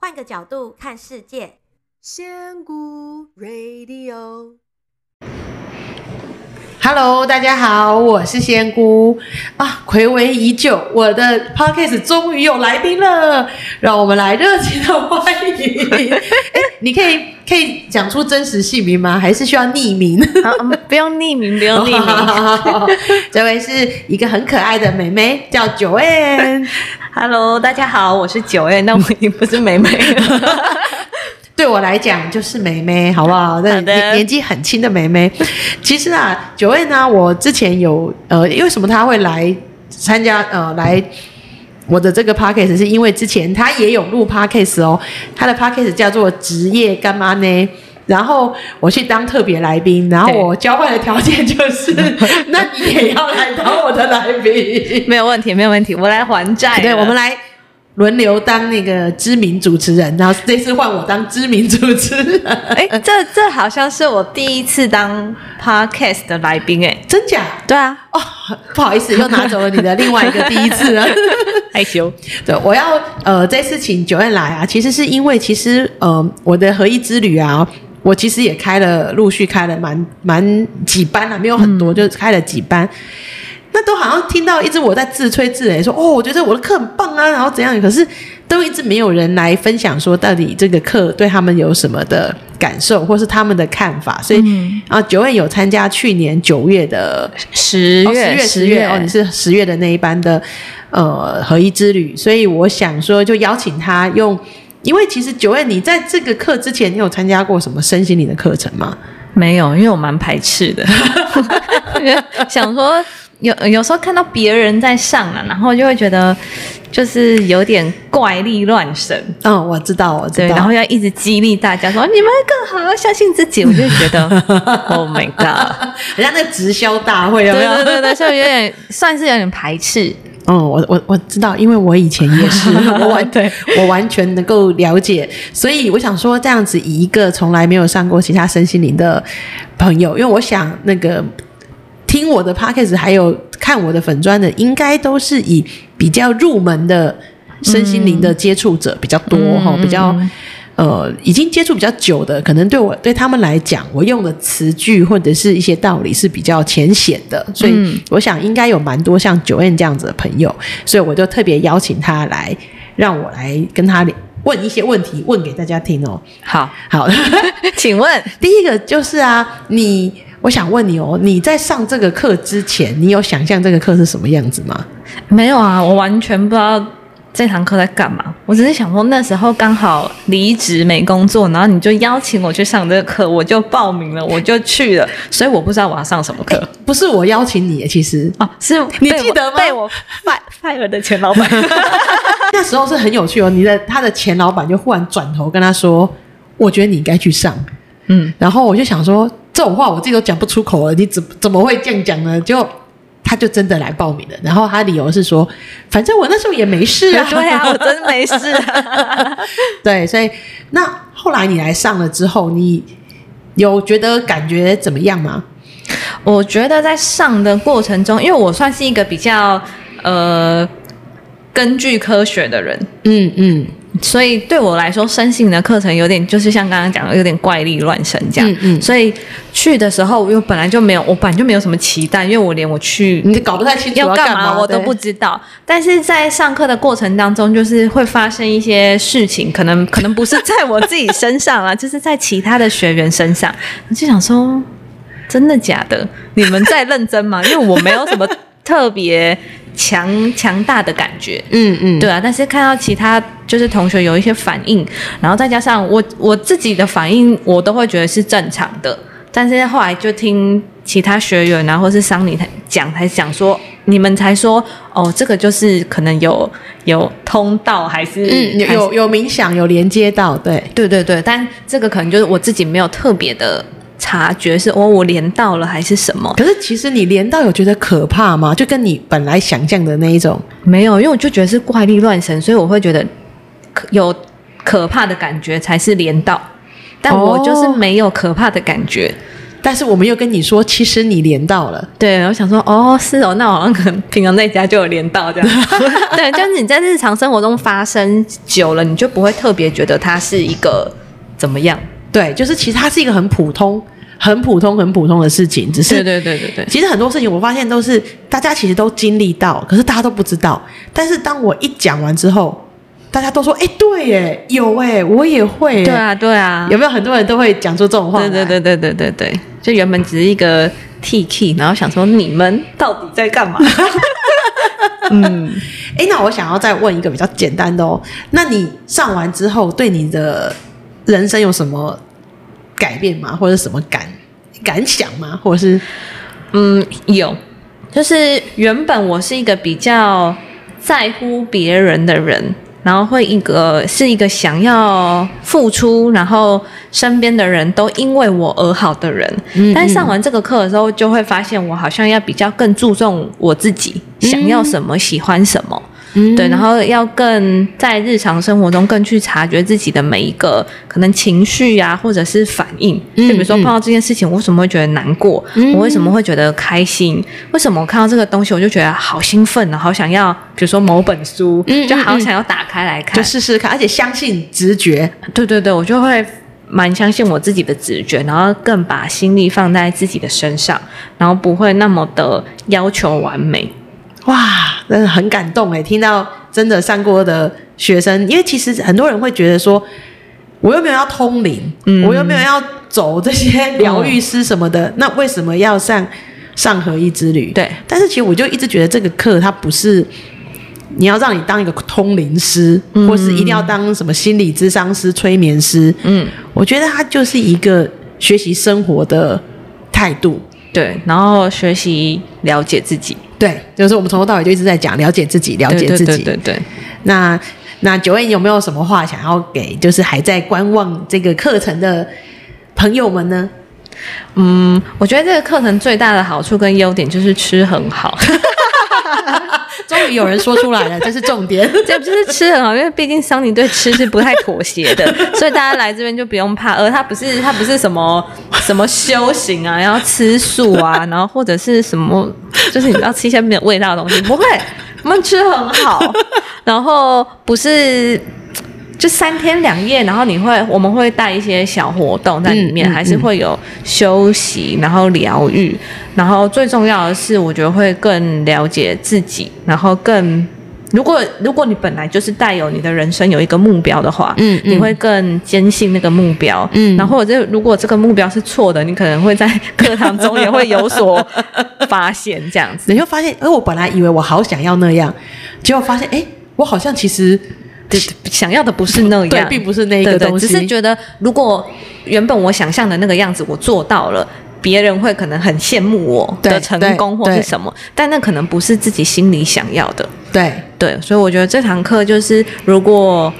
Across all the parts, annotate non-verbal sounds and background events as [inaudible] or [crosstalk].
换个角度看世界，仙姑 Radio。Hello，大家好，我是仙姑啊，暌违已久，我的 Podcast 终于有来宾了，让我们来热情的欢迎。[laughs] 哎，你可以可以讲出真实姓名吗？还是需要匿名？[laughs] 啊、不用匿名，不用匿名。哦、[laughs] 这位是一个很可爱的妹妹，叫 Joanne。Hello，大家好，我是 Joanne，那我已经不是妹妹了。对我来讲就是梅梅，好不好？那年年纪很轻的梅梅。其实啊，Joanne 呢，我之前有呃，为什么她会来参加呃来我的这个 Podcast，是因为之前她也有录 Podcast 哦，她的 Podcast 叫做职业干妈呢。然后我去当特别来宾，然后我交换的条件就是，[laughs] 那你也要来当我的来宾，没有问题，没有问题，我来还债。对，我们来。轮流当那个知名主持人，然后这次换我当知名主持人。哎，这这好像是我第一次当 podcast 的来宾，哎，真假？对啊。哦，不好意思，又拿走了你的另外一个第一次了，[laughs] 害羞。对，我要呃，这次请 Joanne 来啊，其实是因为其实呃，我的合一之旅啊，我其实也开了，陆续开了蛮蛮几班了，啊，没有很多，嗯，就开了几班。那都好像听到一直我在自吹自擂，说哦，我觉得我的课很棒啊，然后怎样？可是都一直没有人来分享说到底这个课对他们有什么的感受，或是他们的看法。所以、嗯、啊，Joanne 有参加去年九月的十月、哦、十月哦，你是十月的那一班的呃合一之旅，所以我想说就邀请他用，因为其实 Joanne 你在这个课之前，你有参加过什么身心灵的课程吗？没有，因为我蛮排斥的，[laughs] 想说。有有时候看到别人在上啊，然后就会觉得就是有点怪力乱神。嗯，我知道，我知道。然后要一直激励大家说你们更好，要相信自己。我就觉得，[laughs] Oh my god，人家那个直销大会有没有？对对对对，所以有点算是有点排斥。嗯，我我我知道，因为我以前也是，[laughs] 我完对我完全能够了解。所以我想说，这样子以一个从来没有上过其他身心灵的朋友，因为我想那个。听我的 podcast 还有看我的粉砖的，应该都是以比较入门的身心灵的接触者比较多哈、嗯，比较呃已经接触比较久的，可能对我对他们来讲，我用的词句或者是一些道理是比较浅显的，所以我想应该有蛮多像 Joanne 这样子的朋友，所以我就特别邀请他来，让我来跟他问一些问题，问给大家听哦。好，好，[laughs] 请问 [laughs] 第一个就是啊，你。我想问你哦，你在上这个课之前，你有想象这个课是什么样子吗？没有啊，我完全不知道这堂课在干嘛。我只是想说，那时候刚好离职没工作，然后你就邀请我去上这个课，我就报名了，我就去了。所以我不知道我要上什么课。不是我邀请你，其实哦，是你记得吗？被我 [laughs] fire 的前老板。[laughs] 那时候是很有趣哦，你的他的前老板就忽然转头跟他说：“我觉得你应该去上。”嗯，然后我就想说。这种话我自己都讲不出口了，你怎怎么会这样讲呢？就他就真的来报名了，然后他理由是说，反正我那时候也没事啊，[laughs] 对啊，我真没事啊。[laughs] 对，所以那后来你来上了之后，你有觉得感觉怎么样吗？我觉得在上的过程中，因为我算是一个比较呃根据科学的人，嗯嗯。所以对我来说，身心的课程有点就是像刚刚讲的，有点怪力乱神这样。嗯嗯。所以去的时候，我又本来就没有，我本来就没有什么期待，因为我连我去你搞不太清楚要干嘛，我都不知道。但是在上课的过程当中，就是会发生一些事情，可能 [laughs] 可能不是在我自己身上啊，就是在其他的学员身上。我就想说，真的假的？你们在认真吗？因为我没有什么特别。强强大的感觉，嗯嗯，对啊，但是看到其他就是同学有一些反应，然后再加上我我自己的反应，我都会觉得是正常的。但是后来就听其他学员然后或是桑尼讲，才讲说你们才说哦，这个就是可能有有通道，还是有有冥想有连接到，对对对对，但这个可能就是我自己没有特别的。察觉是哦，我连到了还是什么？可是其实你连到有觉得可怕吗？就跟你本来想象的那一种没有，因为我就觉得是怪力乱神，所以我会觉得可有可怕的感觉才是连到，但我就是没有可怕的感觉。哦，但是我们又跟你说，其实你连到了。对，我想说，哦，是哦，那我好像可能平常在家就有连到这样。[laughs] 对，就是你在日常生活中发生久了，你就不会特别觉得它是一个怎么样。对，就是其实它是一个很普通、很普通、很普通的事情，只是对对对对对。其实很多事情我发现都是大家其实都经历到，可是大家都不知道。但是当我一讲完之后，大家都说：“哎，对耶，有哎，我也会。”对啊，对啊，有没有很多人都会讲出这种话？对对对对对对对，就原本只是一个 T K，然后想说你们到底在干嘛？[laughs] 嗯，哎，那我想要再问一个比较简单的哦，那你上完之后对你的人生有什么改变吗？或者什么感感想吗？或者是嗯，有，就是原本我是一个比较在乎别人的人。然后会一个是一个想要付出，然后身边的人都因为我而好的人。嗯嗯，但是上完这个课的时候，就会发现我好像要比较更注重我自己，嗯、想要什么，喜欢什么。嗯、对，然后要更在日常生活中更去察觉自己的每一个可能情绪啊，或者是反应。就比如说碰到这件事情，我为什么会觉得难过？嗯、我为什么会觉得开心？为什么我看到这个东西我就觉得好兴奋呢？好想要，比如说某本书，嗯、就好想要打开来看，就试试看，而且相信直觉。对对对，我就会蛮相信我自己的直觉，然后更把心力放在自己的身上，然后不会那么的要求完美。哇，真的很感动哎！听到真的上过的学生，因为其实很多人会觉得说，我又没有要通灵，嗯、我又没有要走这些疗愈师什么的，嗯、那为什么要上上合一之旅？对，但是其实我就一直觉得这个课它不是你要让你当一个通灵师，嗯、或是一定要当什么心理咨商师、催眠师。嗯，我觉得它就是一个学习生活的态度，对，然后学习了解自己。对，就是我们从头到尾就一直在讲了解自己，了解自己。对对，对，对，对。那那 Joanne 有没有什么话想要给，就是还在观望这个课程的朋友们呢？嗯，我觉得这个课程最大的好处跟优点就是吃很好。[laughs] 终于有人说出来了，[laughs] 这是重点。这不是吃很好，因为毕竟桑尼对吃是不太妥协的，[laughs] 所以大家来这边就不用怕。而他不是他不是什么什么修行啊，然后吃素啊，然后或者是什么，就是你要吃一些没有味道的东西，不会，[laughs] 我们吃很好。[laughs] 然后不是。就三天两夜，然后你会，我们会带一些小活动在里面，嗯嗯、还是会有休息，然后疗愈，然后最重要的是，我觉得会更了解自己，然后更，如果如果你本来就是带有你的人生有一个目标的话，嗯，嗯你会更坚信那个目标，嗯，然后这如果这个目标是错的，你可能会在课堂中也会有所发现，这样子，你会发现，哎，我本来以为我好想要那样，结果发现，哎，我好像其实。对，想要的不是那样，对，并不是那一个东西。对对，只是觉得，如果原本我想象的那个样子我做到了，别人会可能很羡慕我的成功或是什么，但那可能不是自己心里想要的。对对，所以我觉得这堂课就是，如果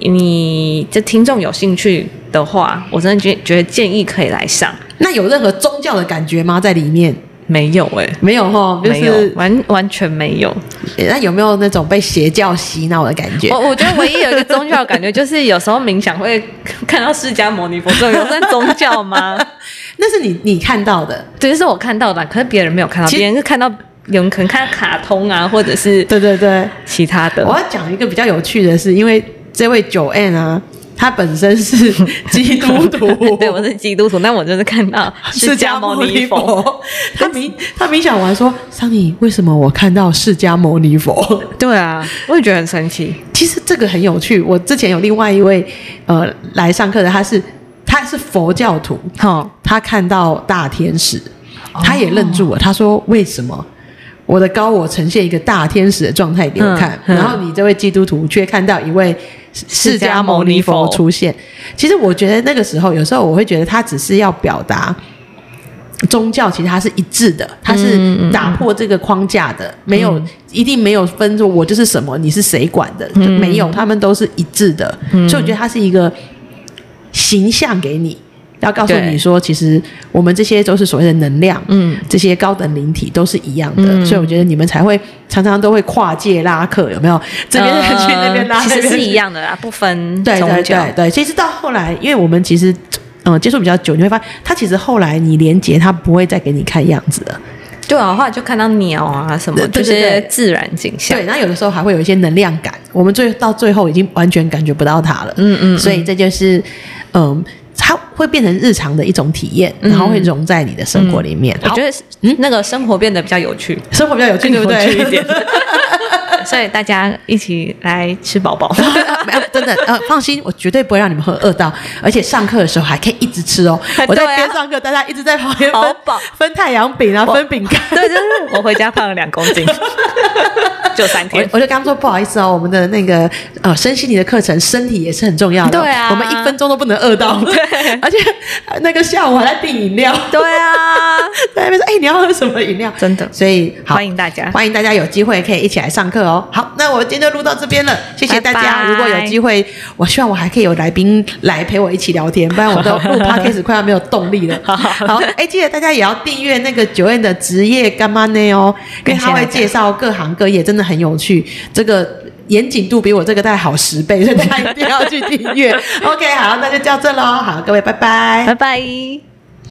你这听众有兴趣的话，我真的觉觉得建议可以来上。那有任何宗教的感觉吗？在里面？没有哎、欸，没有哈，就是、没有完完全没有。那有没有那种被邪教洗脑的感觉？我我觉得唯一有一个宗教的感觉，就是有时候冥想会 [laughs] 看到释迦牟尼佛，这种有算宗教吗？[laughs] 那是你你看到的，对，是我看到的，可是别人没有看到，别人是看到有人可能看到卡通啊，或者是对对对其他的。我要讲一个比较有趣的是，因为这位 Joanne 啊。他本身是基督徒，[laughs] 对，我是基督徒，但我就是看到 [laughs] 释迦牟尼佛。他冥他冥想完说：“桑尼，为什么我看到释迦牟尼佛？” [laughs] 对啊，我也觉得很神奇。其实这个很有趣。我之前有另外一位呃来上课的，他是他是佛教徒，哦，他看到大天使，他也愣住了。他说：“为什么我的高我呈现一个大天使的状态给我看，然后你这位基督徒却看到一位？”释迦牟尼佛出现，其实我觉得那个时候，有时候我会觉得他只是要表达宗教，其实它是一致的，它是打破这个框架的，没有一定没有分说我就是什么，你是谁管的，没有，他们都是一致的，所以我觉得它是一个形象给你。要告诉你说，其实我们这些都是所谓的能量，嗯，这些高等灵体都是一样的，嗯、所以我觉得你们才会常常都会跨界拉客，有没有？这边去那边拉，其实是一样的啦，不分宗教。对对对对，其实到后来，因为我们其实嗯接触比较久，你会发现他其实后来你连接他不会再给你看样子了。对啊，后来就看到鸟啊什么，就是自然景象。对，然后有的时候还会有一些能量感，我们最到最后已经完全感觉不到它了。嗯嗯，所以这就是嗯。它会变成日常的一种体验，然后会融在你的生活里面。我觉得，嗯，那个生活变得比较有趣，生活比较有趣，对不对？一点。[laughs] 所以大家一起来吃饱饱。[laughs] 没有，真的，呃，放心，我绝对不会让你们会饿到，而且上课的时候还可以一直吃哦。[laughs] 我在边上课，大家一直在旁边分饱分太阳饼啊，分饼干。[laughs] 对，就是我回家胖了两公斤。[laughs] 就三天，我，我就刚刚说不好意思哦，我们的那个呃身心理的课程，身体也是很重要的。对啊，我们一分钟都不能饿到。对，而且那个下午还在订饮料。对啊，在那边说，哎、欸，你要喝什么饮料？真的，所以欢迎大家，欢迎大家有机会可以一起来上课哦。好，那我今天就录到这边了，谢谢大家。如果有机会，我希望我还可以有来宾来陪我一起聊天，不然我都录 podcast 快要没有动力了。[laughs] 好，哎、欸，记得大家也要订阅那个 Joanne 的职业干妈呢哦，[laughs] 因为他会介绍各行各业，真的很有趣。这个严谨度比我这个大概好十倍，所以大家一定要去订阅。[laughs] OK，好，那就叫这喽。好，各位，拜拜，拜拜。